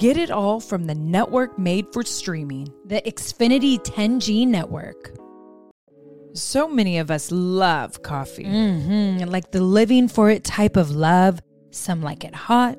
Get it all from the network made for streaming. The Xfinity 10G network. So many of us love coffee. Mm-hmm. Like the living for it type of love. Some like it hot,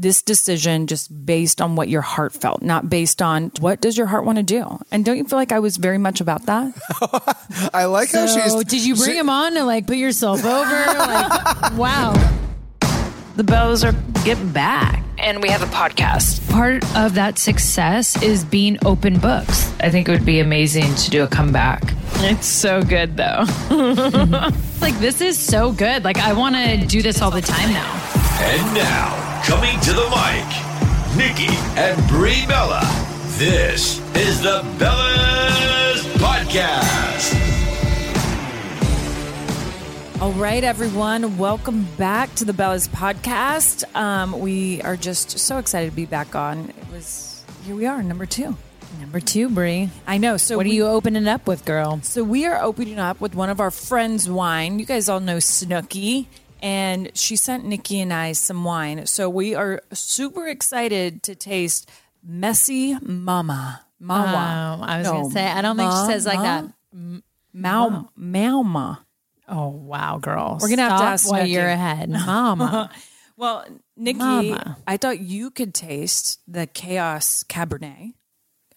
this decision just based on what your heart felt, not based on what does your heart want to do. And don't you feel like I was very much about that? I like how she's. So, did you bring she- him on to like put yourself over? like, wow. The Bellas are getting back. And we have a podcast. Part of that success is being open books. I think it would be amazing to do a comeback. It's so good, though. Like, this is so good. Like, I want to do this all the time now. And now, coming to the mic, Nikki and Brie Bella. This is the Bellas Podcast. All right, everyone, welcome back to the Bellas podcast. Um, we are just so excited to be back on. It was here we are, number two. Number two, Brie. I know. So What are you opening up with, girl? So we are opening up with one of our friends' wine. You guys all know Snooki, and she sent Nikki and I some wine. So we are super excited to taste Messy Mama. Mawa. Oh, I was No, gonna say, I don't think she says like that. Mau Mauma. Oh wow, girl. We're gonna have to ask while you're ahead, Mama. Well, Nikki, Mama. I thought you could taste the Chaos Cabernet.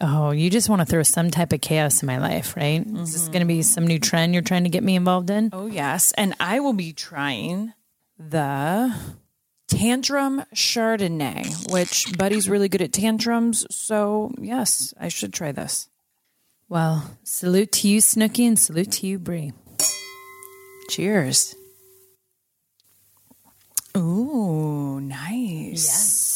Oh, you just want to throw some type of chaos in my life, right? Is this gonna be some new trend you're trying to get me involved in? Oh, yes. And I will be trying the Tantrum Chardonnay, which Buddy's really good at tantrums. So, yes, I should try this. Well, salute to you, Snooki, and salute to you, Brie. Cheers. Ooh, nice. Yes.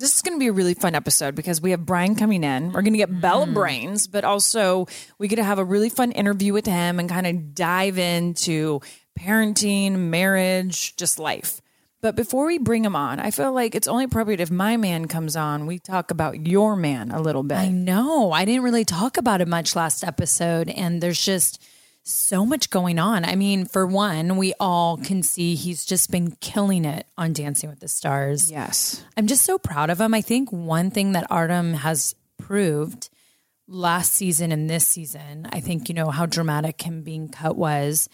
This is going to be a really fun episode because we have Bryan coming in. We're going to get Bella mm-hmm. Brains, but also we get to have a really fun interview with him and kind of dive into parenting, marriage, just life. But before we bring him on, I feel like it's only appropriate if my man comes on, we talk about your man a little bit. I know. I didn't really talk about it much last episode, and there's just so much going on. I mean, for one, we all can see he's just been killing it on Dancing with the Stars. yes. I'm just so proud of him. I think one thing that Artem has proved last season and this season, I think, you know, how dramatic him being cut was,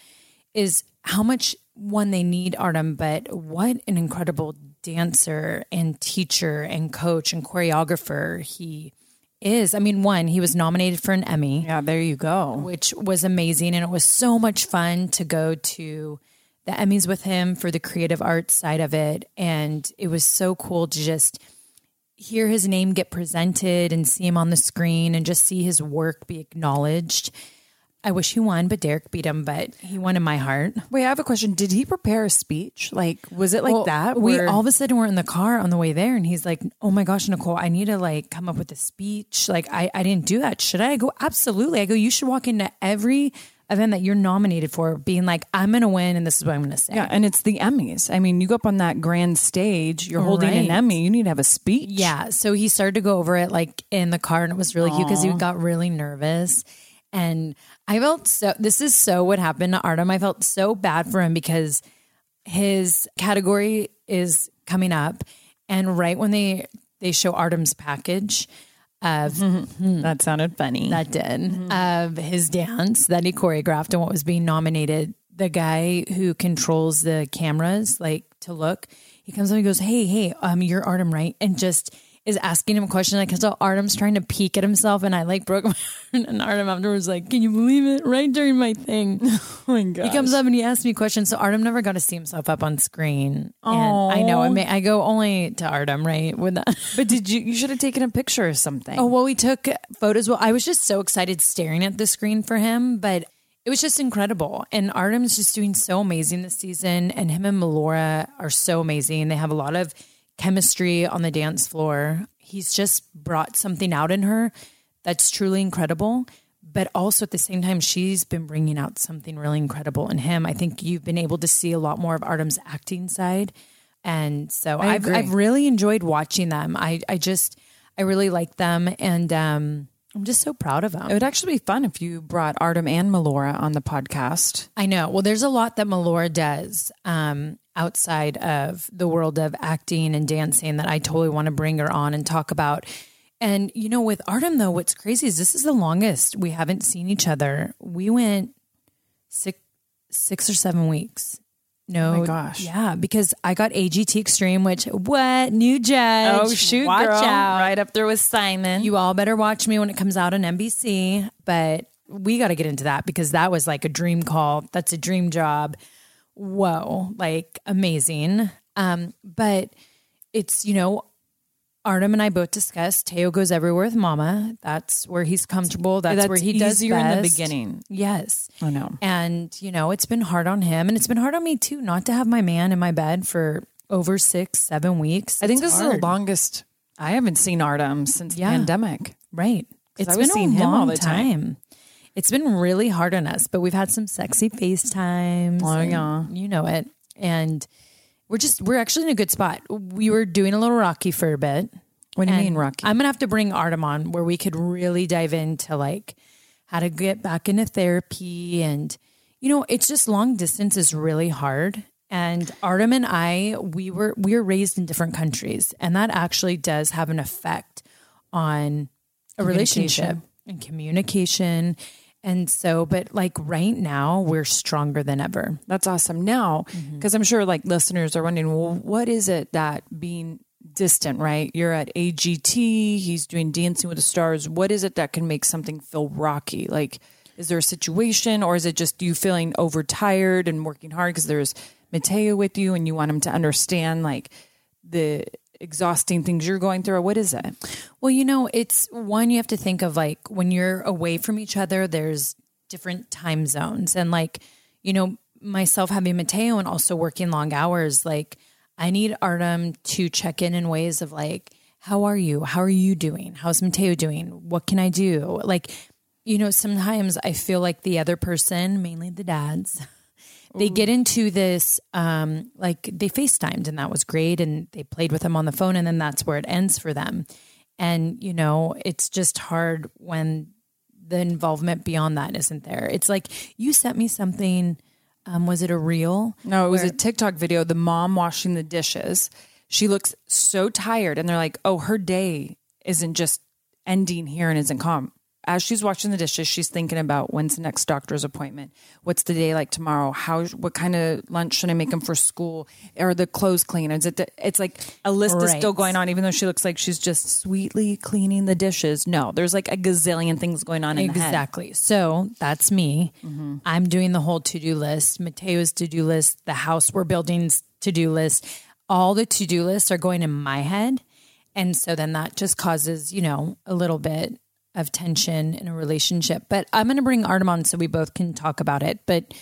is how much one they need Artem, but what an incredible dancer and teacher and coach and choreographer he is. I mean, one, he was nominated for an Emmy Yeah, there you go. which was amazing. And it was so much fun to go to the Emmys with him for the creative arts side of it. And it was so cool to just hear his name get presented and see him on the screen and just see his work be acknowledged. I wish he won, but Derek beat him, but he won in my heart. Wait, I have a question. Did he prepare a speech? Like, was it like Well, that? We where- all of a sudden were in the car on the way there, and he's like, "Oh my gosh, Nicole, I need to like come up with a speech. Like, I I didn't do that. Should I? I go absolutely. I go. You should walk into every event that you're nominated for, being like, I'm gonna win, and this is what I'm gonna say. Yeah, and it's the Emmys. I mean, you go up on that grand stage, you're holding an Emmy, you need to have a speech. Yeah. So he started to go over it like in the car, and it was really cute because he got really nervous. And I felt so, this is so what happened to Artem. I felt so bad for him because his category is coming up. And right when they, they show Artem's package of That sounded funny. that did of his dance that he choreographed and what was being nominated. The guy who controls the cameras, like to look, he comes up and goes, "Hey, hey, um, you're Artem, right?" And just is asking him a question like, so Artem's trying to peek at himself, and I like broke my heart. And Artem afterwards like, "Can you believe it?" Right during my thing, oh my god. he comes up and he asks me questions. So Artem never got to see himself up on screen, and I know I may I go only to Artem, right? With that. But did you you should have taken a picture or something. Oh, well, we took photos. Well, I was just so excited staring at the screen for him, but it was just incredible. And Artem's just doing so amazing this season. And him and Melora are so amazing. They have a lot of chemistry on the dance floor. He's just brought something out in her that's truly incredible. But also at the same time, she's been bringing out something really incredible in him. I think you've been able to see a lot more of Artem's acting side. And so I've. I've really enjoyed watching them. I, I just, I really like them. And um, I'm just so proud of them. It would actually be fun if you brought Artem and Melora on the podcast. I know. Well, there's a lot that Melora does um, outside of the world of acting and dancing that I totally want to bring her on and talk about. And, you know, with Artem, though, what's crazy is this is the longest we haven't seen each other. We went six, six or seven weeks. No, Oh my gosh. yeah, because I got AGT Extreme, which what new judge? Oh, shoot, watch out! Right up there with Simon. You all better watch me when it comes out on NBC. But we got to get into that because that was like a dream call. That's a dream job. Whoa, like amazing. Um, but it's, you know, Artem and I both discussed Teo goes everywhere with mama. That's where he's comfortable. That's, That's where he does easier in the beginning. Yes. I know. And, you know, it's been hard on him and it's been hard on me too, not to have my man in my bed for over six, seven weeks. I think It's this is the longest I haven't seen Artem since Yeah. the pandemic. Right. It's I was been seeing a him all long the time. time. It's been really hard on us, but we've had some sexy FaceTimes. Oh, yeah. You know it. And we're just, we're actually in a good spot. We were doing a little rocky for a bit. What do you mean, Rocky? I'm going to have to bring Artem on where we could really dive into like how to get back into therapy. And, you know, it's just long distance is really hard. And Artem and I, we were, we were raised in different countries and that actually does have an effect on a relationship and communication. And so, but like right now, we're stronger than ever. That's awesome. Now, mm-hmm. because I'm sure like listeners are wondering, well, what is it that being distant, right? You're at AGT, he's doing Dancing with the Stars. What is it that can make something feel rocky? Like, is there a situation or is it just you feeling overtired and working hard because there's Matteo with you and you want him to understand like the exhausting things you're going through? Or what is it? Well, you know, it's one you have to think of like when you're away from each other, there's different time zones. And like, you know, myself having Matteo and also working long hours, like I need Artem to check in in ways of like, how are you? How are you doing? How's Matteo doing? What can I do? Like, you know, sometimes I feel like the other person, mainly the dads, they get into this um like they FaceTimed and that was great and they played with him on the phone and then that's where it ends for them. And you know, it's just hard when the involvement beyond that isn't there. It's like you sent me something um was it a reel? No, it was a TikTok video. The mom washing the dishes. She looks so tired, and they're like, "Oh, her day isn't just ending here and isn't calm." As she's washing the dishes, she's thinking about when's the next doctor's appointment. What's the day like tomorrow? How? What kind of lunch should I make them for school? Are the clothes clean? Is it? It's like a list is still going on, even though she looks like she's just sweetly cleaning the dishes. No, there's like a gazillion things going on in the head. Exactly. So that's me. Mm-hmm. I'm doing the whole to do list, Matteo's to do list, the house we're building's to do list. All the to do lists are going in my head. And so then that just causes, you know, a little bit of tension in a relationship. But I'm going to bring Artem on so we both can talk about it. But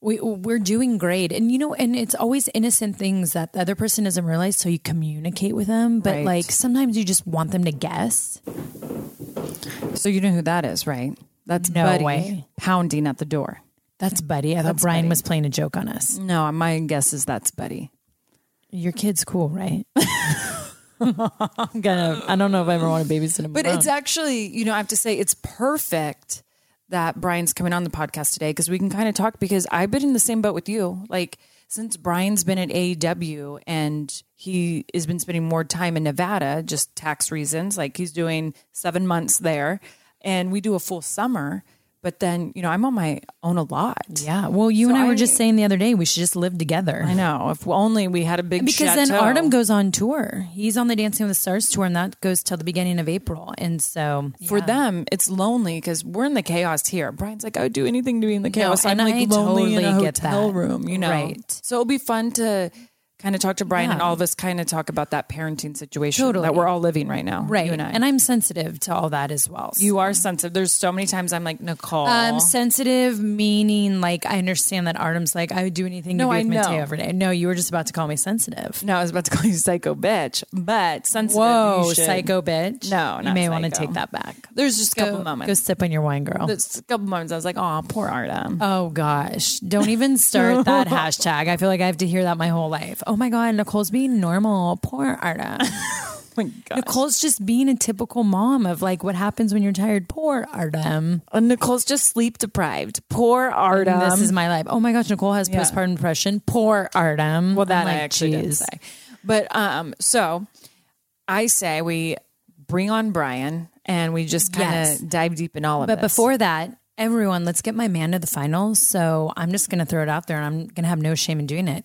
we, we're doing great. And, you know, and it's always innocent things that the other person doesn't realize. So you communicate with them. But Right. like sometimes you just want them to guess. So you know who that is, right? That's No Buddy way. pounding at the door. That's Buddy. I thought That's Bryan Buddy. was playing a joke on us. No, my guess is that's Buddy. Your kid's cool, right? I'm gonna. I don't know if I ever want to babysit him. But it's actually, you know, I have to say it's perfect that Bryan's coming on the podcast today because we can kind of talk because I've been in the same boat with you. Like since Bryan's been at AEW and he has been spending more time in Nevada, just tax reasons. Like he's doing seven months there and we do a full summer. But then, you know, I'm on my own a lot. yeah. Well, you So and I were I- just saying the other day we should just live together. I know. If only we had a big because then. Artem goes on tour. He's on the Dancing with the Stars tour, and that goes till the beginning of April. And so for them, it's lonely because we're in the chaos here. Bryan's like, I would do anything to be in the chaos. and I'm like I lonely in a totally get hotel that. room, you know. Right. So it'll be fun to kind of talk to Bryan and all of us kind of talk about that parenting situation Totally. that we're all living right now. right, You and I. and I'm sensitive to all that as well. you are sensitive. There's so many times I'm like, Nicole. Um, sensitive meaning like I understand that Artem's like I would do anything to No, be I with Matteo every day. No, you were just about to call me sensitive. no, I was about to call you psycho bitch, but sensitive. Whoa, psycho bitch! No, you may want to take that back. There's just a couple moments. go sip on your wine, girl. There's a couple moments I was like, oh, poor Artem. Oh gosh. Don't even start that hashtag. I feel like I have to hear that my whole life. Oh my God, Nicole's being normal. Poor Arta. oh my God. Nicole's just being a typical mom of like what happens when you're tired. Poor Artem. Uh, Nicole's just sleep deprived. Poor Artem. this is my life. Oh my gosh, Nicole has Yeah. postpartum depression. Poor Artem. Well, that I'm I like, actually didn't say. But um, so I say we bring on Bryan and we just kind of Yes. dive deep in all of it. But this. before that, everyone, let's get my man to the finals. So I'm just going to throw it out there and I'm going to have no shame in doing it.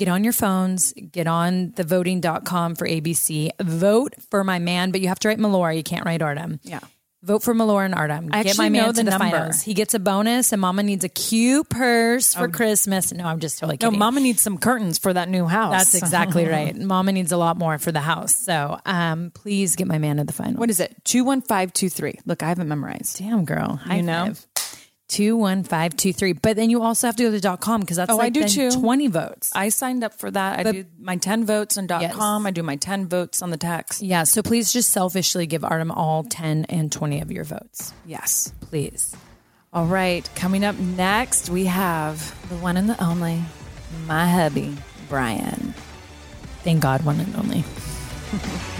Get on your phones, get on the voting.com for ABC, vote for my man, but you have to write Melora. You can't write Artem. Yeah. Vote for Melora and Artem. I Get my man know to the the number. finals. He gets a bonus, and Mama needs a cute purse for Christmas. No, I'm just totally kidding. no. Mama needs some curtains for that new house. That's exactly right. Mama needs a lot more for the house. So um, please get my man to the final. What is it? Two one five two three. Look, I haven't memorized. Damn, girl. High You know? five. Two one five two three. But then you also have to go to dot com because that's Oh, I do too. twenty votes. I signed up for that. I do my ten votes on dot Yes. com. I do my ten votes on the text. yeah. So please just selfishly give Artem all ten and twenty of your votes, Yes. please. All right. Coming up next, we have the one and the only, my hubby, Bryan. Thank God, one and only.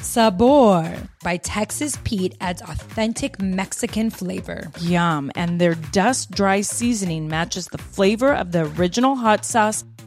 Sabor by Texas Pete adds authentic Mexican flavor. Yum. And their dust dry seasoning matches the flavor of the original hot sauce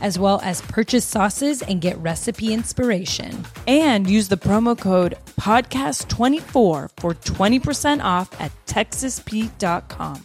as well as purchase sauces and get recipe inspiration. And use the promo code podcast24 for 20% off at texaspete.com.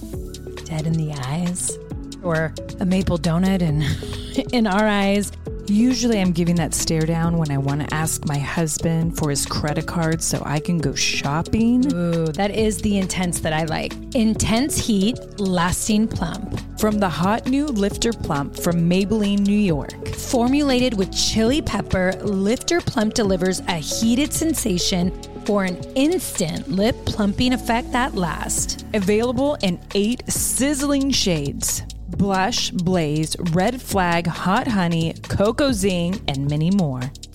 dead in the eyes or a maple donut in, in our eyes. Usually, I'm giving that stare down when I want to ask my husband for his credit card so I can go shopping. Ooh, that is the intense that I like. Intense heat, lasting plump. From the hot new Lifter Plump from Maybelline, New York. Formulated with chili pepper, Lifter Plump delivers a heated sensation for an instant lip plumping effect that lasts. Available in eight sizzling shades blush, blaze, red flag, hot honey, cocoa zing, and many more.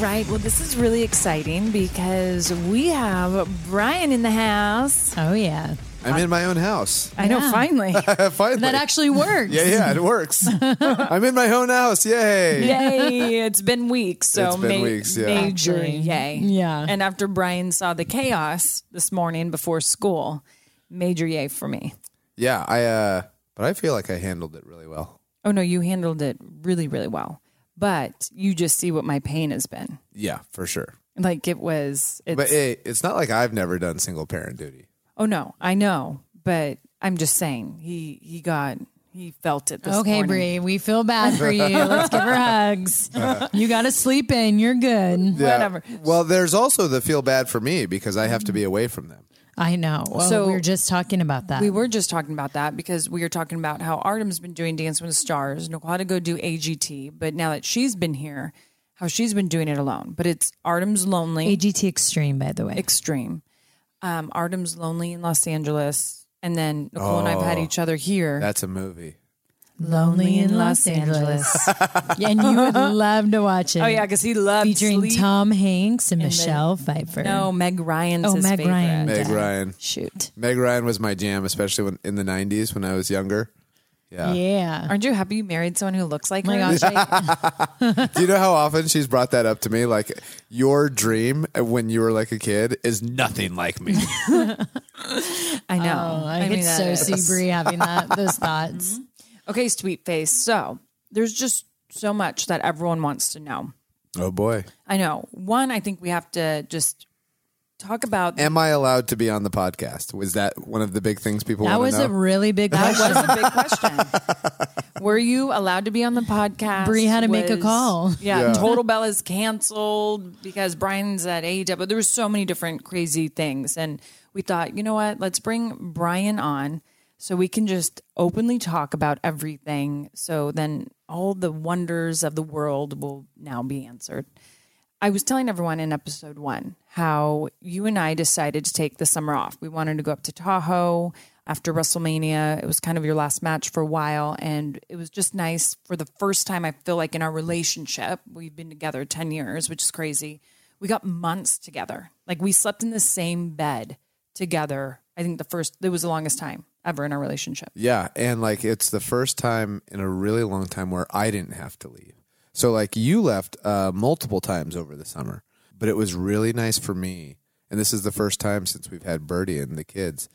Right. Well, this is really exciting because we have Bryan in the house. Oh, yeah. I'm in my own house. I know, Yeah. finally. Finally. That actually works. yeah, yeah, it works. I'm in my own house. Yay. Yay. It's been weeks. So It's been ma- weeks, yeah. major Actually, yay. yeah. And after Bryan saw the chaos this morning before school, major yay for me. Yeah, I uh but I feel like I handled it really well. Oh no, you handled it really, really well. But you just see what my pain has been. Yeah, for sure. Like it was. It's, But hey, it's not like I've never done single parent duty. oh no, I know, but I'm just saying he he got he felt it. This Okay, morning. Brie, we feel bad for you. Let's give her hugs. You got to sleep in. You're good. Yeah. Whatever. Well, there's also the feel bad for me because I have to be away from them. I know. Well, So- we were just talking about that. We were just talking about that because we were talking about how Artem's been doing Dance with the Stars. Nicole had to go do AGT, but now that she's been here, how she's been doing it alone. But it's Artem's lonely, AGT Extreme, by the way. extreme. Um, Artem's lonely in Los Angeles, and then Nicole and I've had each other here. That's a movie. Lonely in Los Angeles. yeah, and you would love to watch it. oh yeah, because he loves Featuring sleep. Tom Hanks and then- Michelle Pfeiffer. No, Meg Ryan's Oh, his Meg favorite. Ryan. Meg Yeah. Ryan. Shoot. Meg Ryan was my jam, especially when in the '90s when I was younger. Yeah. Yeah. Aren't you happy you married someone who looks like Oh my her? gosh. I- Do you know how often she's brought that up to me? Like your dream when you were like a kid is nothing like me. I know. oh, I, mean, could that so is- see Brie having that those thoughts. Okay, sweet face. So there's just so much that everyone wants to know. oh boy. I know. One, I think we have to just talk about Am I allowed to be on the podcast? Was that one of the big things people That want was to a really big that question. was a big question. Were you allowed to be on the podcast? Brie had to make a call. Yeah, Yeah. Total Bella's canceled because Bryan's at AEW. There were so many different crazy things, and we thought, you know what? Let's bring Bryan on so we can just openly talk about everything. So then all the wonders of the world will now be answered. I was telling everyone in episode one how you and I decided to take the summer off. We wanted to go up to Tahoe after WrestleMania. It was kind of your last match for a while. And it was just nice for the first time, I feel like in our relationship, we've been together 10 years, which is crazy. We got months together. Like we slept in the same bed together. I think the first, it was the longest time ever in our relationship. Yeah, and like it's the first time in a really long time where I didn't have to leave. So like you left uh, multiple times over the summer, but it was really nice for me. And this is the first time since we've had Birdie and the kids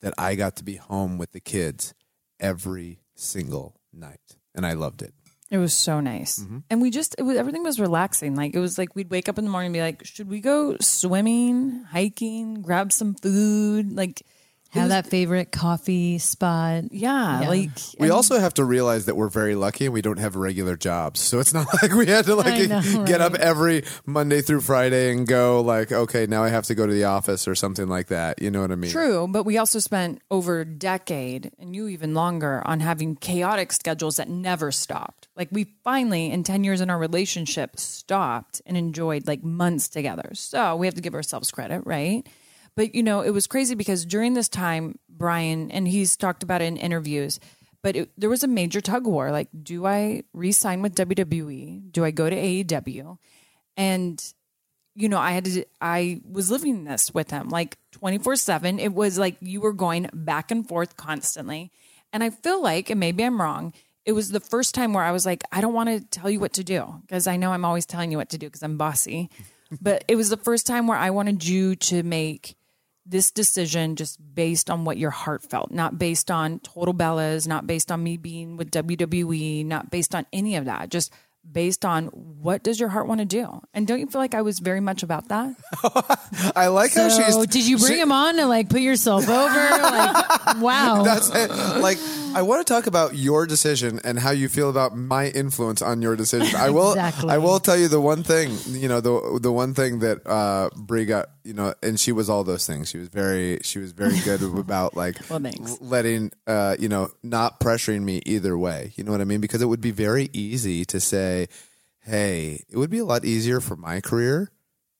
that I got to be home with the kids every single night, and I loved it. It was so nice. And we just, it was, everything was relaxing. Like, it was like we'd wake up in the morning and be like, should we go swimming, hiking, grab some food? Like, Have was- that favorite coffee spot. Yeah, Yeah. like, We and- also have to realize that we're very lucky and we don't have regular jobs. So it's not like we had to like know, get up every Monday through Friday and go like, okay, now I have to go to the office or something like that. You know what I mean? True, but we also spent over a decade and you even longer on having chaotic schedules that never stopped. Like we finally, in 10 years in our relationship, stopped and enjoyed like months together. So we have to give ourselves credit, right? But you know, it was crazy because during this time, Bryan, and he's talked about it in interviews, but it, there was a major tug war. Like, do I re sign with WWE? Do I go to AEW? And you know, I had to, I was living this with him like 24 7. It was like you were going back and forth constantly. And I feel like, and maybe I'm wrong, it was the first time where I was like, I don't want to tell you what to do because I know I'm always telling you what to do because I'm bossy. but it was the first time where I wanted you to make this decision just based on what your heart felt, not based on total Bellas, not based on me being with WWE, not based on any of that, just based on what does your heart want to do. And don't you feel like I was very much about that? I like how she's. Did you bring she- him on to like put yourself over? Like, wow. That's it. Like, I want to talk about your decision and how you feel about my influence on your decision. I will. Exactly. I will tell you the one thing. You know, the the one thing that uh, Brie got. You know, and she was all those things. She was very. She was very good about like Well, letting. Uh, you know, not pressuring me either way. You know what I mean? Because it would be very easy to say, "Hey, it would be a lot easier for my career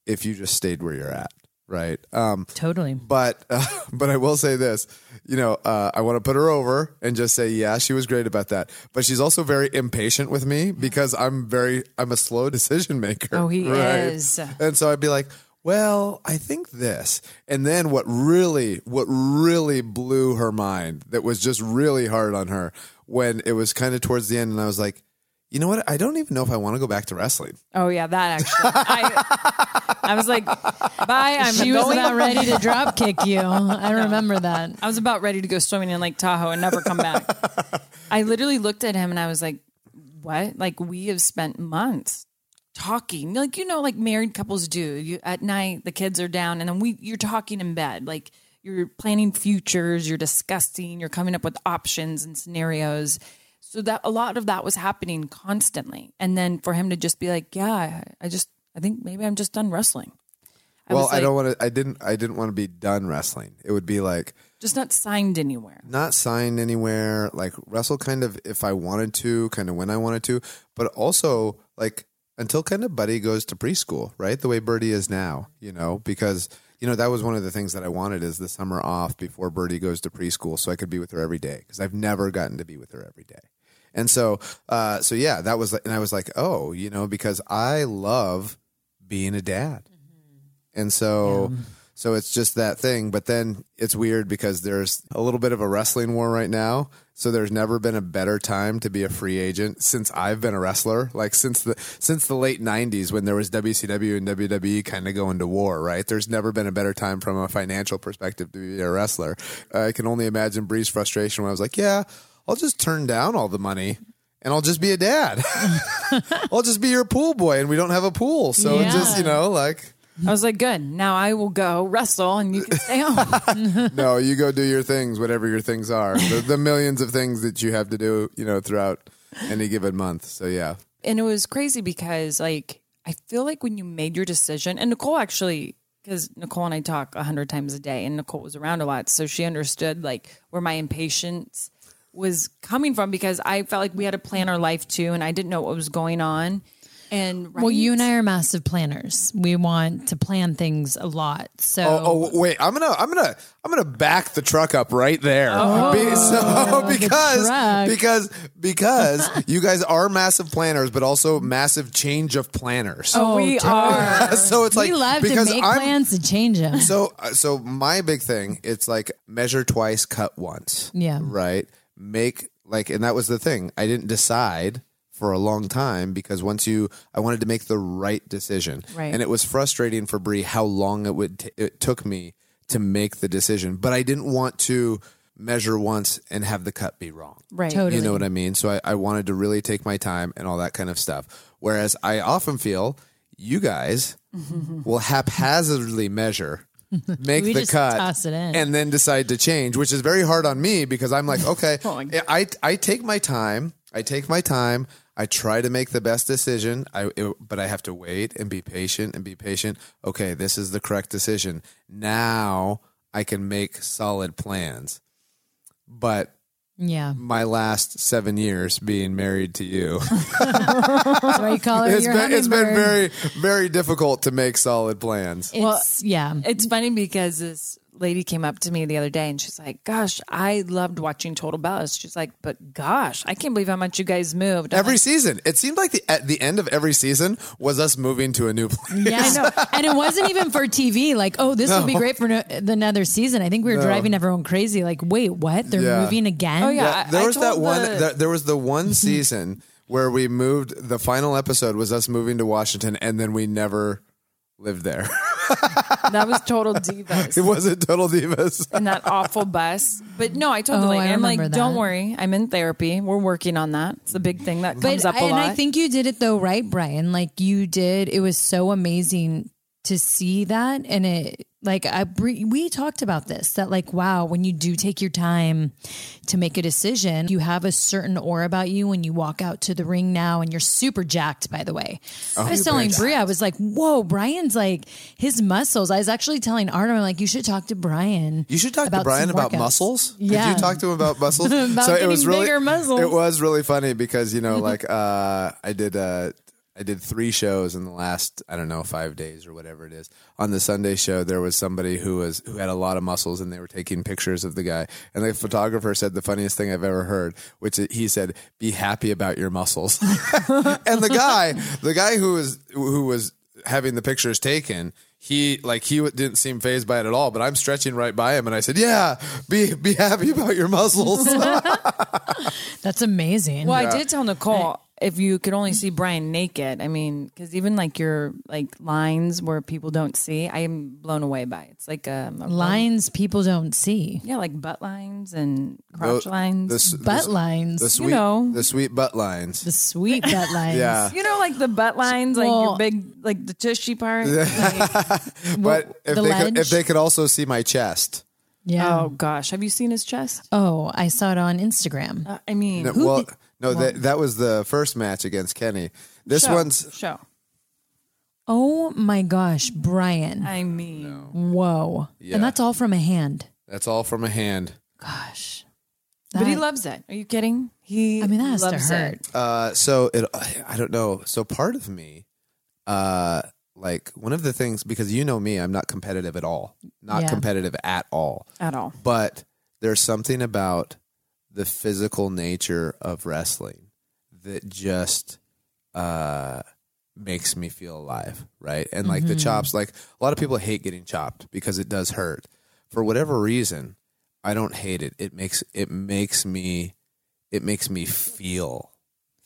if you just stayed where you're at." Right. Um, totally. but uh, but I will say this, you know, uh, I want to put her over and just say, yeah, she was great about that. But she's also very impatient with me because I'm very I'm a slow decision maker. Oh, he right? is. And so I'd be like, well, I think this. And then what really what really blew her mind that was just really hard on her when it was kind of towards the end, and I was like. You know what? I don't even know if I want to go back to wrestling. Oh, yeah, that actually. I, I was like, bye. I'm She was about ready to drop kick you. I remember that. I was about ready to go swimming in Lake Tahoe and never come back. I literally looked at him and I was like, what? Like we have spent months talking, like you know, like married couples do. You at night, the kids are down, and then we you're talking in bed, like you're planning futures, you're discussing, you're coming up with options and scenarios. So that a lot of that was happening constantly, and then for him to just be like, "Yeah, I just, I think maybe I'm just done wrestling." I well, was I don't want to. I didn't. I didn't want to be done wrestling. It would be like just not signed anywhere. not signed anywhere. Like wrestle kind of if I wanted to, kind of when I wanted to, but also like until kind of Buddy goes to preschool, right? The way Birdie is now, you know, because you know that was one of the things that I wanted is the summer off before Birdie goes to preschool, so I could be with her every day because I've never gotten to be with her every day. And so, uh, so yeah, that was, and I was like, oh, you know, because I love being a dad. Mm-hmm. And so, so it's just that thing. But then it's weird because there's a little bit of a wrestling war right now. So there's never been a better time to be a free agent since I've been a wrestler. Like since the since the late '90s when there was WCW and WWE kind of going to war. Right? There's never been a better time from a financial perspective to be a wrestler. I can only imagine Brie's frustration when I was like, "Yeah, I'll just turn down all the money." And I'll just be a dad. I'll just be your pool boy, and we don't have a pool, so Yeah. just you know, like I was like, good. Now I will go wrestle and you can stay home. no, you go do your things, whatever your things are. The, the millions of things that you have to do, you know, throughout any given month. So yeah, and it was crazy because, like, I feel like when you made your decision, and Nicole actually, because Nicole and I talk a hundred times a day, and Nicole was around a lot, so she understood like where my impatience was coming from because I felt like we had to plan our life too, and I didn't know what was going on. And Well, you and? I are massive planners. We want to plan things a lot. So Oh, oh, wait! I'm gonna, I'm gonna, I'm gonna back the truck up right there. Be- so, because, truck. because, because you guys are massive planners, but also massive change of planners. Oh, we are. so it's like we love to because make I'm, plans to change them. So, uh, so my big thing, it's like measure twice, cut once. Yeah. Right. Make like, and that was the thing. I didn't decide for a long time because once you, I wanted to make the right decision. Right. And it was frustrating for Brie how long it would, t- it took me to make the decision, but I didn't want to measure once and have the cut be wrong. right. Totally. You know what I mean? So I, I wanted to really take my time and all that kind of stuff. Whereas I often feel you guys mm-hmm. will haphazardly measure, make We the cut, toss it in. and then decide to change, which is very hard on me because I'm like, oh okay, Oh. I I take my time. I take my time. I try to make the best decision. I it- but I have to wait and be patient and be patient. Okay, this is the correct decision. Now I can make solid plans. But yeah. my last seven years being married to you, That's why you call her it's been it's been very very difficult to make solid plans. It's, yeah. It's funny because this lady came up to me the other day and she's like, Gosh, I loved watching Total Bellas. She's like, But gosh, I can't believe how much you guys moved. I'm Every like, season, it seemed like the at the end of every season was us moving to a new place. Yeah, I know. and it wasn't even for TV. Like, oh, this will be great for no, the another season. I think we were driving everyone crazy. Like, wait, what? They're Yeah. moving again? Oh, yeah. I- there I was that told one. the- there- there was the one season where we moved. The final episode was us moving to Washington, and then we never lived there. that was total divas. it wasn't Total Divas. and that awful bus. But no, I told the Oh, lady, I I'm like, remember don't that. worry. I'm in therapy. We're working on that. It's a big thing that comes But up a and. I think you did it though, right, Bryan? Like you did. It was so amazing to see that, and it like I we talked about this that like wow, when you do take your time to make a decision, you have a certain aura about you when you walk out to the ring now, and you're super jacked. By the way, I was telling Brie, I was like, whoa, Bryan's like his muscles. I was actually telling Artem, I'm like, you should talk to Bryan. You should talk to Bryan about workouts. muscles. Yeah. Did you talk to him about muscles? About so it was really muscles. It was really funny because you know, like uh, I did. Uh, I did three shows in the last I don't know five days or whatever it is. On the Sunday show, there was somebody who was who had a lot of muscles, and they were taking pictures of the guy. And the photographer said the funniest thing I've ever heard, which he said, "Be happy about your muscles." and the guy, the guy who was who was having the pictures taken, he like he didn't seem phased by it at all. But I'm stretching right by him, and I said, "Yeah, be be happy about your muscles." That's amazing. well, I did tell Nicole, if you could only see Bryan naked, I mean, because even like your like lines where people don't see, I am blown away by. It's like um, a Lines people don't see. yeah, like butt lines and crotch The- lines. the Butt the, lines. the sweet, know. the sweet butt lines. the sweet butt lines. Yeah. you know, like the butt lines, like Well- your big, like the tushy part. Like, but if the they could, if they could also see my chest. Yeah. oh gosh, have you seen his chest? Oh, I saw it on Instagram. Uh, I mean, No, well, no, that that was the first match against Kenny. This show, one's show. Oh my gosh, Bryan. I mean, Whoa. Yeah. And that's all from a hand. that's all from a hand. Gosh. but he That- loves it. Are you kidding? He. I mean, that has to loves hurt. It. Uh, so it, I don't know. So part of me, uh, like one of the things because you know me, I'm not competitive at all. Not Yeah. competitive at all. At all. But there's something about the physical nature of wrestling that just uh, makes me feel alive, right? And like the chops, like a lot of people hate getting chopped because it does hurt. For whatever reason, I don't hate it. It makes it makes me it makes me feel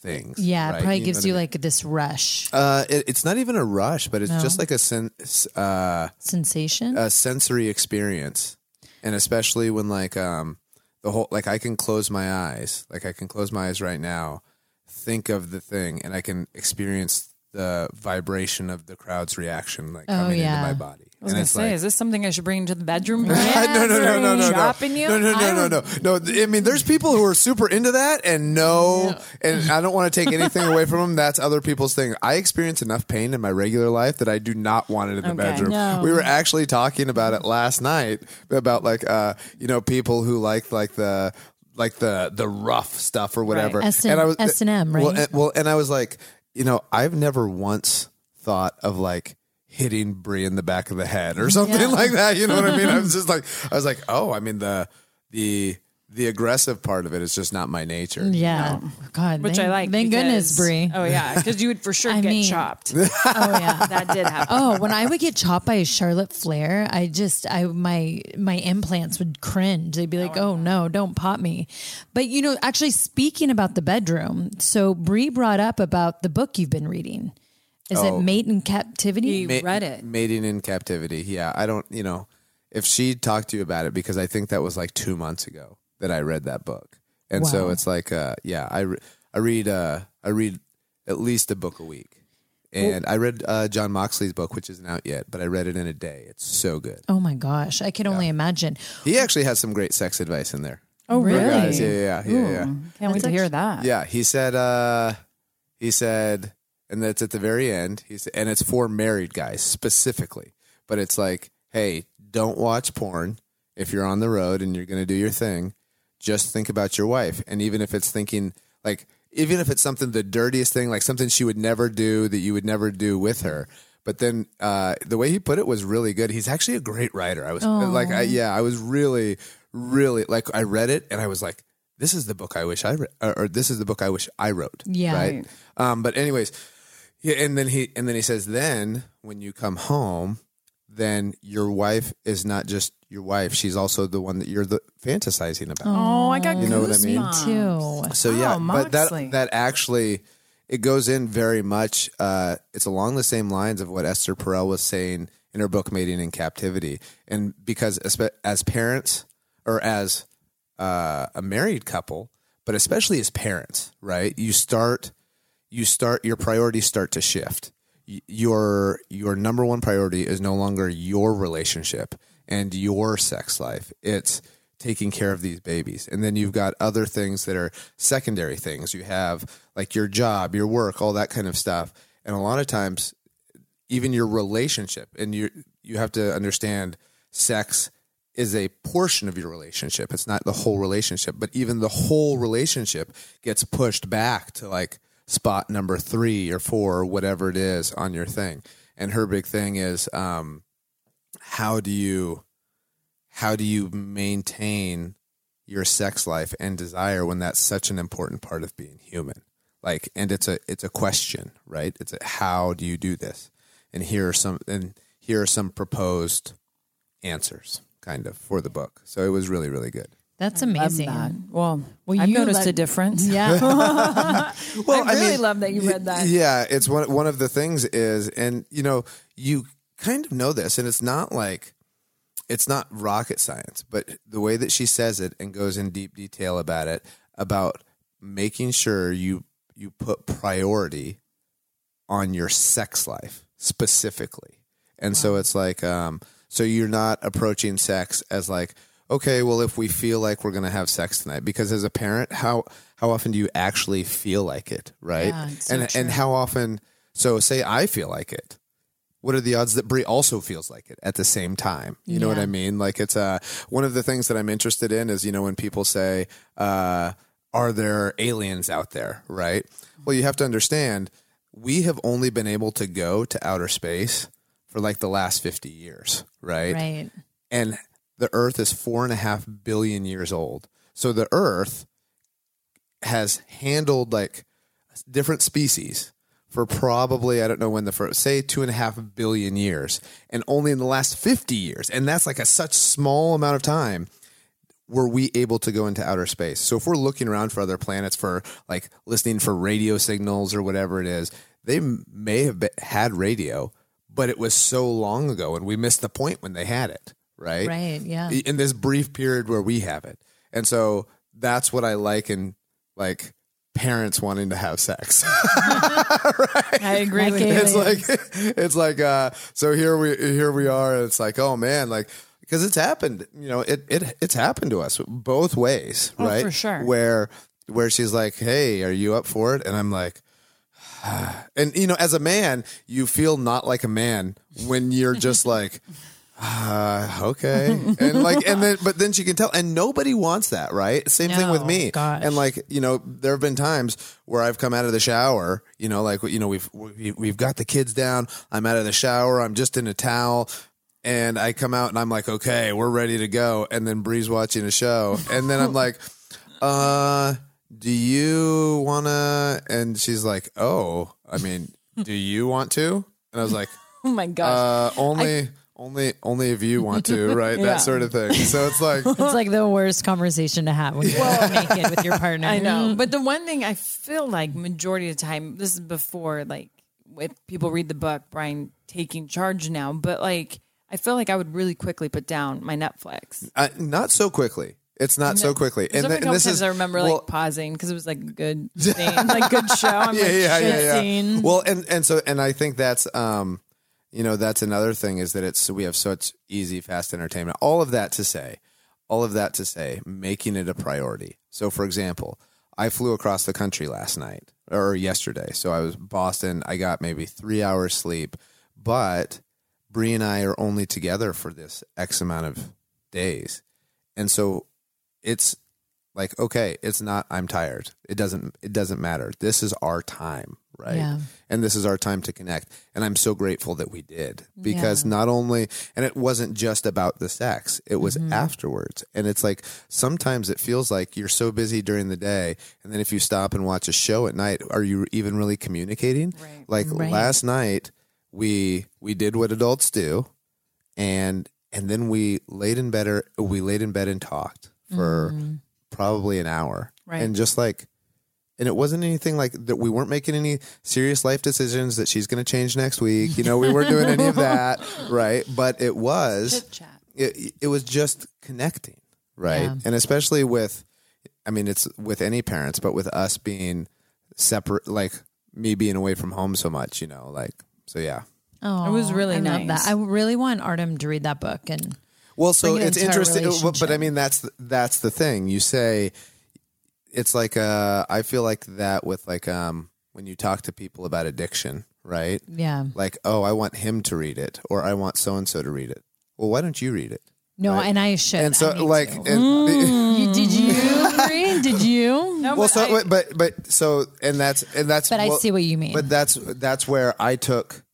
things. Yeah, it probably know gives what I you mean? like this rush Uh, it, it's not even a rush, but it's No. just like a sen- uh, sensation. a sensory experience and especially when like um the whole like i can close my eyes like i can close my eyes right now think of the thing and i can experience the vibration of the crowd's reaction like Oh, coming yeah. into my body I was and gonna say, like is this something I should bring into the bedroom? no, no, no, no, no, no, no. you? No, no, no, no, no, no. I mean, there's people who are super into that, and no, and I don't want to take anything away from them. That's other people's thing. I experience enough pain in my regular life that I do not want it in the Okay. bedroom. No. We were actually talking about it last night about like, uh, you know, people who like like the like the the rough stuff or whatever. S and- S&M, right? Well, and, well, and I was like, you know, I've never once thought of like hitting Brie in the back of the head or something like that. You know what I mean? I was just like, I was like, oh, I mean the the the aggressive part of it is just not my nature. yeah. God. Which thank, I like. Thank goodness, Brie. Oh yeah, because you would for sure I get mean- chopped. Oh yeah. that did happen. Oh, when I would get chopped by a Charlotte Flair, I just I my my implants would cringe. They'd be like, "Oh, oh no, don't pop me." But you know, actually speaking about the bedroom, so Brie brought up about the book you've been reading. Is Oh. it Mating in Captivity? He read it. Mating in captivity. Yeah, I don't. You know, if she talked to you about it, because I think that was like two months ago that I read that book, and so it's like, uh, yeah, I re- I read uh, I read at least a book a week. And I read uh, Jon Moxley's book, which isn't out yet, but I read it in a day. It's so good. Oh my gosh, I can only imagine. He actually has some great sex advice in there. Oh Really? really? Guys, yeah, yeah, yeah, yeah, yeah. Can't wait to hear that. Yeah, he said. Uh, he said, and that's at the very end. He said, and it's for married guys specifically. But it's like, hey, don't watch porn if you're on the road and you're going to do your thing. Just think about your wife, and even if it's thinking like, even if it's something the dirtiest thing, like something she would never do that you would never do with her. But then uh, the way he put it was really good. He's actually a great writer. I was like, I, yeah, I was really, really like. I read it and I was like, this is the book I wish I read, or, or this is the book I wish I wrote. Yeah. Right. Um, but anyways, yeah, and then he and then he says, then when you come home, then your wife is not just your wife; she's also the one that you're the fantasizing about. Oh, I got You know what I mean? Too. So yeah, Oh, but that that actually it goes in very much. Uh, it's along the same lines of what Esther Perel was saying in her book "Mating in Captivity," and because espe- as parents or as uh, a married couple, but especially as parents, right? You start you start your priorities start to shift. Your your number one priority is no longer your relationship and your sex life. It's taking care of these babies. And then you've got other things that are secondary things. You have like your job, your work, all that kind of stuff. And a lot of times even your relationship and you you have to understand sex is a portion of your relationship. It's not the whole relationship, but even the whole relationship gets pushed back to like spot number 3 or 4 or whatever it is on your thing. And her big thing is um how do you how do you maintain your sex life and desire when that's such an important part of being human? Like and it's a it's a question, right? It's a how do you do this? And here are some and here are some proposed answers kind of for the book. So it was really really good. That's amazing. that. Well, Well, I've you noticed let- a difference. Yeah. Well, I really love that you read that. Yeah, it's one one of the things is, and you know, you kind of know this, and it's not like it's not rocket science, but the way that she says it and goes in deep detail about it, about making sure you you put priority on your sex life specifically, and so it's like, um, so you're not approaching sex as like. Okay, well, if we feel like we're going to have sex tonight, because as a parent, how how often do you actually feel like it, right? Yeah, it's so and and how often? So, say I feel like it. What are the odds that Brie also feels like it at the same time? You know what I mean? Like it's uh, one of the things that I'm interested in is you know when people say, uh, "Are there aliens out there?" Right? Well, you have to understand we have only been able to go to outer space for like the last 50 years, right? right. and the earth is four and a half billion years old. So the earth has handled like different species for probably i don't know when the first say two and a half billion years and only in the last 50 years. And that's like a such small amount of time were we able to go into outer space. So if we're looking around for other planets for like listening for radio signals or whatever it is they may have been, had radio but it was so long ago and we missed the point when they had it right Right. Yeah. in this brief period where we have it. And so that's what I like in like parents wanting to have sex. right? I agree with you. it's like it's like uh so here we here we are and it's like oh man like because it's happened you know it it it's happened to us both ways Oh, right for sure. where where she's like hey are you up for it and I'm like and you know as a man you feel not like a man when you're just like uh, okay. And like and then but then she can tell and nobody wants that right? Same thing with me. Gosh. and like you know there have been times where i've come out of the shower you know like you know we've we, we've got the kids down i'm out of the shower i'm just in a towel and i come out and i'm like okay we're ready to go. And then Brie's watching a show and then i'm like uh do you wanna and she's like oh i mean do you want to? And i was like oh my gosh. uh, only, only, only if you want to, right? Yeah. That sort of thing. So it's like, It's like the worst conversation to have when you're naked with your partner. I know. But the one thing I feel like majority of the time, this is before like with people read the book, Bryan taking charge now, but like I feel like I would really quickly put down my Netflix. uh, not so quickly. It's not so quickly. And, a th- couple and this is I remember well, like pausing because it was like a good scene, like good show. I'm yeah, like, yeah, yeah, yeah. Well, and and so and I think that's um, you know, that's another thing is that it's we have such easy, fast entertainment. All of that to say, all of that to say, making it a priority. So, for example, I flew across the country last night or yesterday. So I was Boston. I got maybe three hours sleep, but Brie and I are only together for this X amount of days, and so it's like okay it's not i'm tired. It doesn't it doesn't matter. This is our time right? Yeah. and this is our time to connect. And i'm so grateful that we did. Because not only and it wasn't just about the sex. It was mm-hmm. afterwards. And it's like sometimes it feels like you're so busy during the day. And then if you stop and watch a show at night are you even really communicating? Right. like Right. last night we we did what adults do. And and then we laid in bed or we laid in bed and talked for mm. Probably an hour. Right. and just like and it wasn't anything like that we weren't making any serious life decisions that she's going to change next week. You know we weren't doing any of that. Right. But it was it, it was just connecting. Right. Yeah. and especially with i mean it's with any parents but with us being separate like me being away from home so much you know like so yeah. Oh, It was really I love that. I really want Artem to read that book and Well, so it's interesting, but- but I mean that's the- that's the thing. You say it's like uh, I feel like that with like um when you talk to people about addiction, right? yeah. Like, oh, I want him to read it, or I want so and so to read it. Well, why don't you read it? No, Right. and I should. And so, I need like, to. and, You- did you, Brie? Did you? No, well, but so I- but but so and that's and that's. But I see what you mean. But that's that's where I took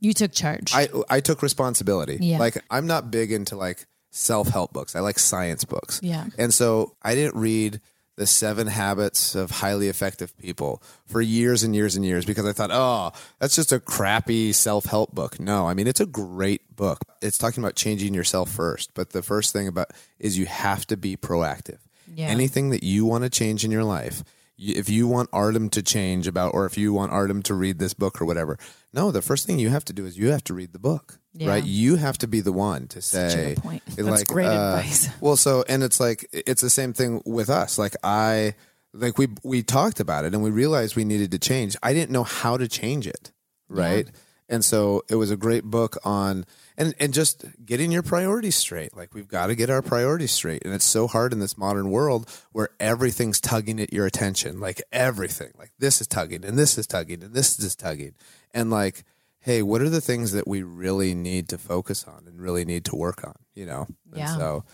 You took charge. I I took responsibility. Yeah. Like I'm not big into like self help books. I like science books. Yeah. And so I didn't read the seven habits of highly effective people for years and years and years because I thought, oh, that's just a crappy self help book. No, I mean it's a great book. It's talking about changing yourself first. But the first thing about is you have to be proactive. Yeah. Anything that you want to change in your life, if you want Artem to change about, or if you want Artem to read this book or whatever, no, the first thing you have to do is you have to read the book, Yeah. right? You have to be the one to say, point. That's like, great uh, advice. Well, so and it's like it's the same thing with us. Like I, like we we talked about it and we realized we needed to change. I didn't know how to change it, right? And so it was a great book on and and just getting your priorities straight. Like we've got to get our priorities straight, and it's so hard in this modern world where everything's tugging at your attention. Like everything, like this is tugging, and this is tugging, and this is tugging, and like. Hey, what are the things that we really need to focus on and really need to work on? You know, and Yeah. so,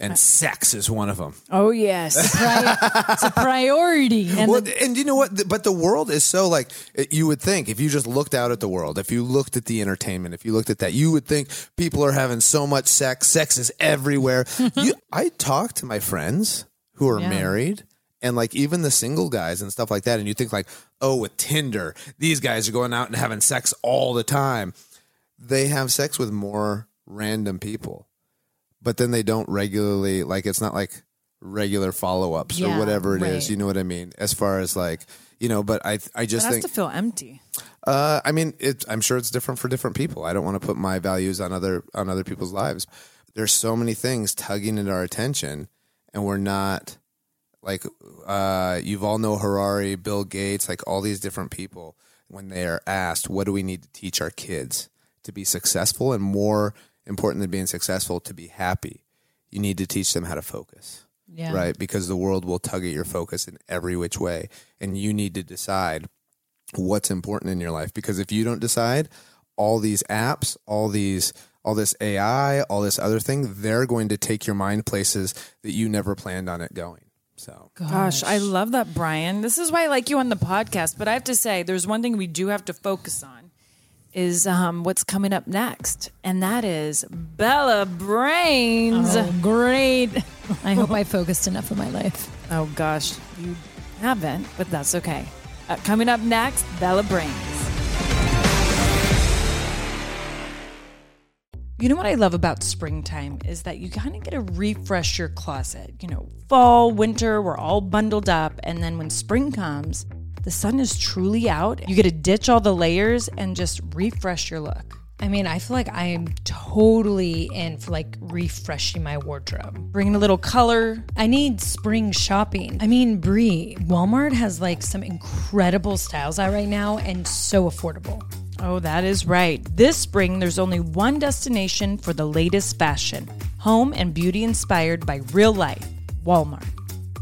and sex is one of them. Oh yes. it's a priority. And well, and you know what? But the world is so like uh, you would think if you just looked out at the world, if you looked at the entertainment, if you looked at that, you would think people are having so much sex. Sex is everywhere. you, I talk to my friends who are married. And like even the single guys and stuff like that, and you think like, oh, with Tinder, these guys are going out and having sex all the time. They have sex with more random people, but then they don't regularly like. It's not like regular follow ups Yeah, or whatever it is. right. You know what I mean? As far as like, you know, but I I just has think to feel empty. uh, I mean, it, I'm sure it's different for different people. I don't want to put my values on other on other people's lives. There's so many things tugging at our attention, and we're not like uh, Yuval Noah Harari, Bill Gates, like all these different people. When they are asked, "What do we need to teach our kids to be successful?" and more important than being successful, to be happy, you need to teach them how to focus yeah. right? Because the world will tug at your focus in every which way, and you need to decide what's important in your life. Because if you don't decide, all these apps, all these, all this AI, all this other thing, they're going to take your mind places that you never planned on it going. So Gosh, I love that, Bryan. This is why I like you on the podcast. But I have to say, there's one thing we do have to focus on is um, what's coming up next, and that is Bella Brains. Oh, great. I hope I focused enough of my life. Oh gosh, you haven't, but that's okay. Uh, coming up next, Bella Brains. You know what I love about springtime is that you kind of get to refresh your closet. You know, fall, winter, we're all bundled up. And then when spring comes, the sun is truly out. You get to ditch all the layers and just refresh your look. I mean, I feel like I am totally in for like refreshing my wardrobe. Bringing a little color. I need spring shopping. I mean, Brie, Walmart has like some incredible styles out right now and so affordable. Oh, that is right. This spring, there's only one destination for the latest fashion home and beauty inspired by real life Walmart.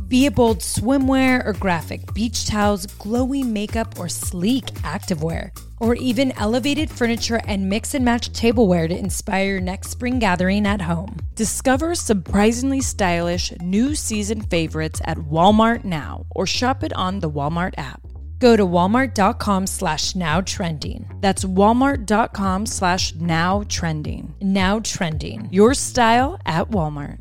Be it bold swimwear or graphic beach towels, glowy makeup or sleek activewear, or even elevated furniture and mix and match tableware to inspire your next spring gathering at home. Discover surprisingly stylish new season favorites at Walmart now or shop it on the Walmart app. Go to walmart.com slash now trending. That's walmart.com slash now trending. Now trending. Your style at Walmart.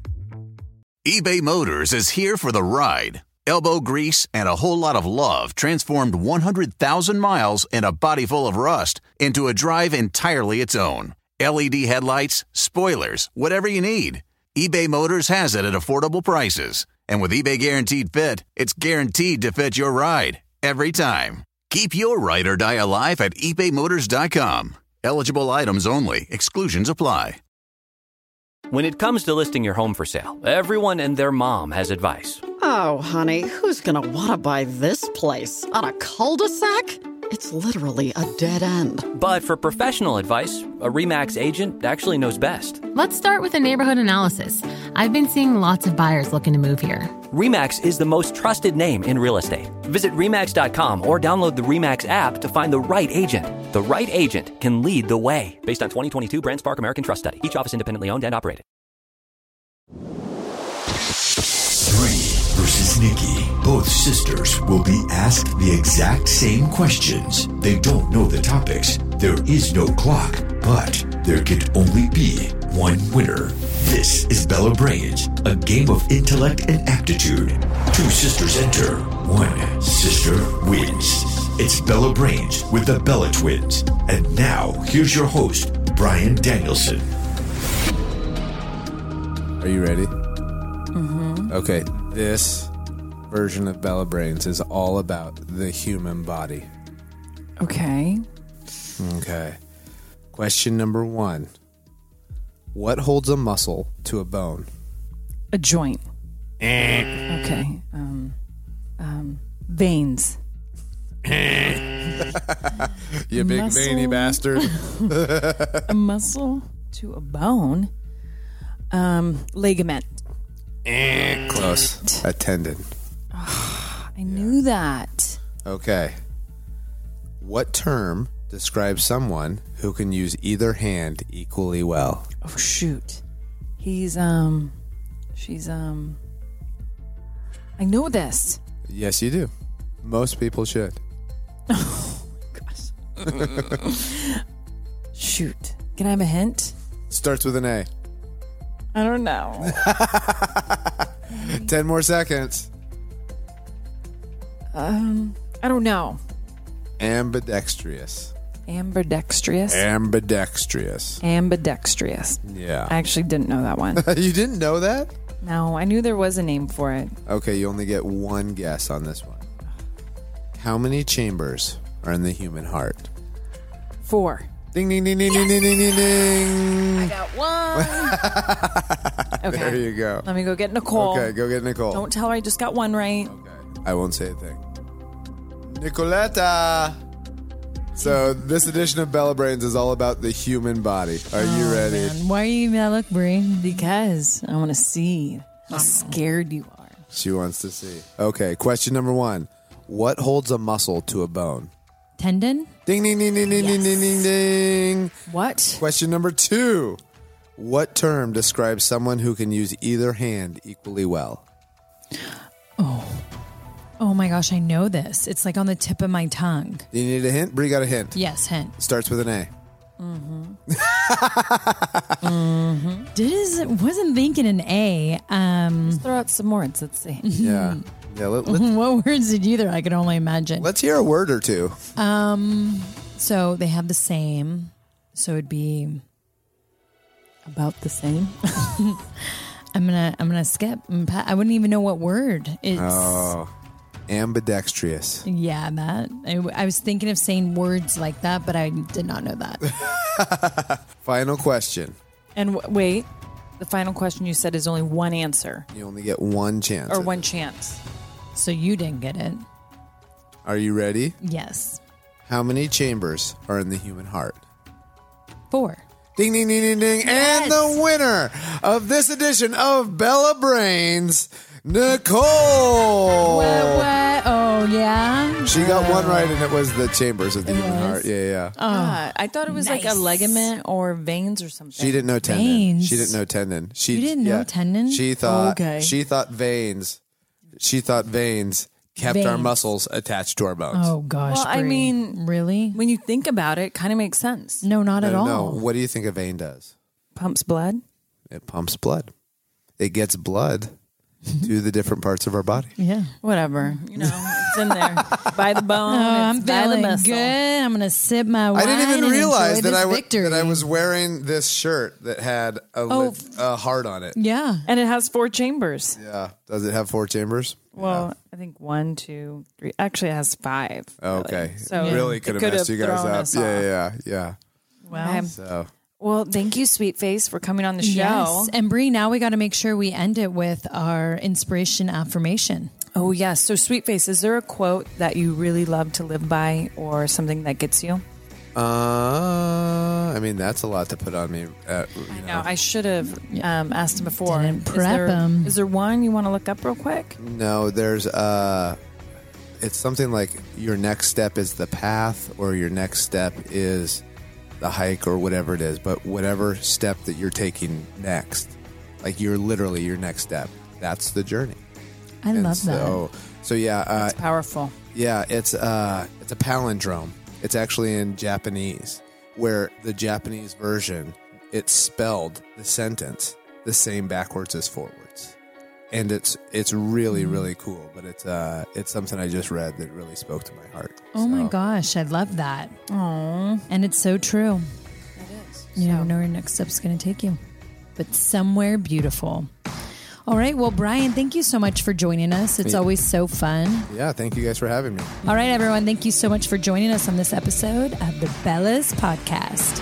eBay Motors is here for the ride. Elbow grease and a whole lot of love transformed 100,000 miles and a body full of rust into a drive entirely its own. LED headlights, spoilers, whatever you need. eBay Motors has it at affordable prices. And with eBay Guaranteed Fit, it's guaranteed to fit your ride every time. Keep your ride or die alive at ebaymotors.com. Eligible items only, exclusions apply. When it comes to listing your home for sale, everyone and their mom has advice. Oh, honey, who's gonna wanna buy this place? On a cul de sac? It's literally a dead end. But for professional advice, a REMAX agent actually knows best. Let's start with a neighborhood analysis. I've been seeing lots of buyers looking to move here. REMAX is the most trusted name in real estate. Visit REMAX.com or download the REMAX app to find the right agent. The right agent can lead the way. Based on 2022 BrandSpark American Trust Study. Each office independently owned and operated. Brie versus Nikki. Both sisters will be asked the exact same questions. They don't know the topics. There is no clock, but there can only be one winner. This is Bella Brains, a game of intellect and aptitude. Two sisters enter, one sister wins. It's Bella Brains with the Bella Twins. And now, here's your host, Bryan Danielson. Are you ready? Mm-hmm. Okay. This version of Bella Brains is all about the human body. Okay. Okay. Question number one What holds a muscle to a bone? A joint. okay. Um, um, veins. You big Muscle. veiny bastard. A muscle to a bone. Um, ligament. Close. A tendon. I knew that. Okay. What term describes someone who can use either hand equally well? Oh shoot. He's um she's um I know this. Yes, you do. Most people should. Oh my gosh. shoot. Can I have a hint? Starts with an A. I don't know. 10 more seconds. Um, I don't know. Ambidextrous. Ambidextrous. Ambidextrous. Ambidextrous. Yeah. I actually didn't know that one. you didn't know that? No, I knew there was a name for it. Okay, you only get one guess on this one. How many chambers are in the human heart? Four. Ding ding ding ding yes. ding ding ding ding. I got one. okay. There you go. Let me go get Nicole. Okay, go get Nicole. Don't tell her I just got one right. Okay. I won't say a thing. Nicoletta. So this edition of Bella Brains is all about the human body. Are you Oh, ready? And why are you mad, look, Brie? Because I want to see how scared you are. She wants to see. Okay, question number one. What holds a muscle to a bone? Tendon? Ding ding ding ding ding ding ding ding ding. What? Question number two. What term describes someone who can use either hand equally well? Oh my gosh, I know this. It's like on the tip of my tongue. You need a hint? Brie got a hint. Yes, hint. Starts with an A. Mm-hmm. Did wasn't thinking an A. Um, Throw out some words. Let's see. Yeah. Yeah. Let, let, what words did you throw? I can only imagine. let's hear a word or two. Um, so they have the same. So it'd be. About the same. I'm gonna. I'm gonna skip. I'm pa- I wouldn't even know what word it's. Oh, ambidextrous. Yeah, that. I, I was thinking of saying words like that, but I did not know that. Final question. And w- wait, the final question you said is only one answer You only get one chance. or one it. chance. so you didn't get it. Are you ready? Yes. How many chambers are in the human heart? Four. Ding ding ding ding ding. And the winner of this edition of Bella Brains, Nicole. What, what? Oh yeah. She got one right, and it was the chambers of the human was? heart. Yeah, yeah. Ah, I thought it was like a nice. ligament or veins or something. She didn't know tendon. Veins. She didn't know tendon. She You didn't know tendon? She thought. Okay. She thought veins. She thought veins kept our Veins. muscles attached to our bones. Oh gosh. Well, I Brie. mean- really? When you think about it, kind of makes sense. No, not at no, all. no. What do you think a vein does? Pumps blood. It pumps blood. It gets blood to the different parts of our body. Yeah. Whatever. You know, it's in there. by the bone. Oh, I'm it's by the feeling muscle. good. I'm gonna sip my wine. I didn't even and realize enjoy that I, this victory. that I was wearing this shirt that had a, Oh. lit- a heart on it. Yeah. And it has four chambers. Yeah. Does it have four chambers? Well, I think one, two, three. Actually, it has five. Okay. really. So really it could have messed you guys thrown up. us Yeah, off. yeah, yeah. Well. Okay. So Well, thank you, Sweet Face, for coming on the show. Yes. And Brie, now we got to make sure we end it with our inspiration affirmation. Oh, yes. So, Sweet Face, is there a quote that you really love to live by or something that gets you? Uh, I mean, that's a lot to put on me. Uh, you I know. know. I should have um, asked him before. Didn't Is prep there- him. Is there one you want to look up real quick? No, there's uh it's something like your next step is the path or your next step is the hike or whatever it is, but whatever step that you're taking next, like you're literally your next step. That's the journey. I And love that. so, So yeah, uh, It's powerful. yeah, it's uh it's a palindrome. It's actually in Japanese, where the Japanese version it's spelled the sentence the same backwards as forwards, and it's it's really Mm. really cool. But it's uh it's something I just read that really spoke to my heart. Oh my gosh, I love that. Aww. And it's so true. It is. You never know where your next step's going to take you, but somewhere beautiful. All right. Well, Bryan, thank you so much for joining us. It's Yeah. always so fun. Yeah, thank you guys for having me. All right, everyone. Thank you so much for joining us on this episode of the Bellas Podcast.